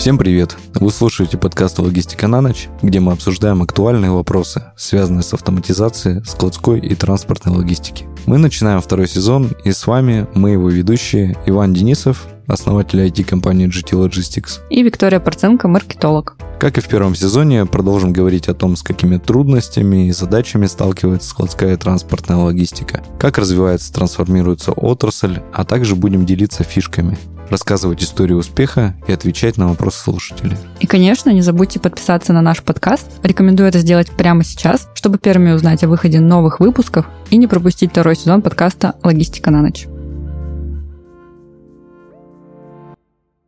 Всем привет! Вы слушаете подкаст «Логистика на ночь», где мы обсуждаем актуальные вопросы, связанные с автоматизацией, складской и транспортной логистики. Мы начинаем второй сезон, и с вами мы его ведущие Иван Денисов, основатель IT-компании GT Logistics. И Виктория Порценко, маркетолог. Как и в первом сезоне, продолжим говорить о том, с какими трудностями и задачами сталкивается складская и транспортная логистика, как развивается, трансформируется отрасль, а также будем делиться фишками рассказывать историю успеха и отвечать на вопросы слушателей. И, конечно, не забудьте подписаться на наш подкаст. Рекомендую это сделать прямо сейчас, чтобы первыми узнать о выходе новых выпусков и не пропустить второй сезон подкаста «Логистика на ночь».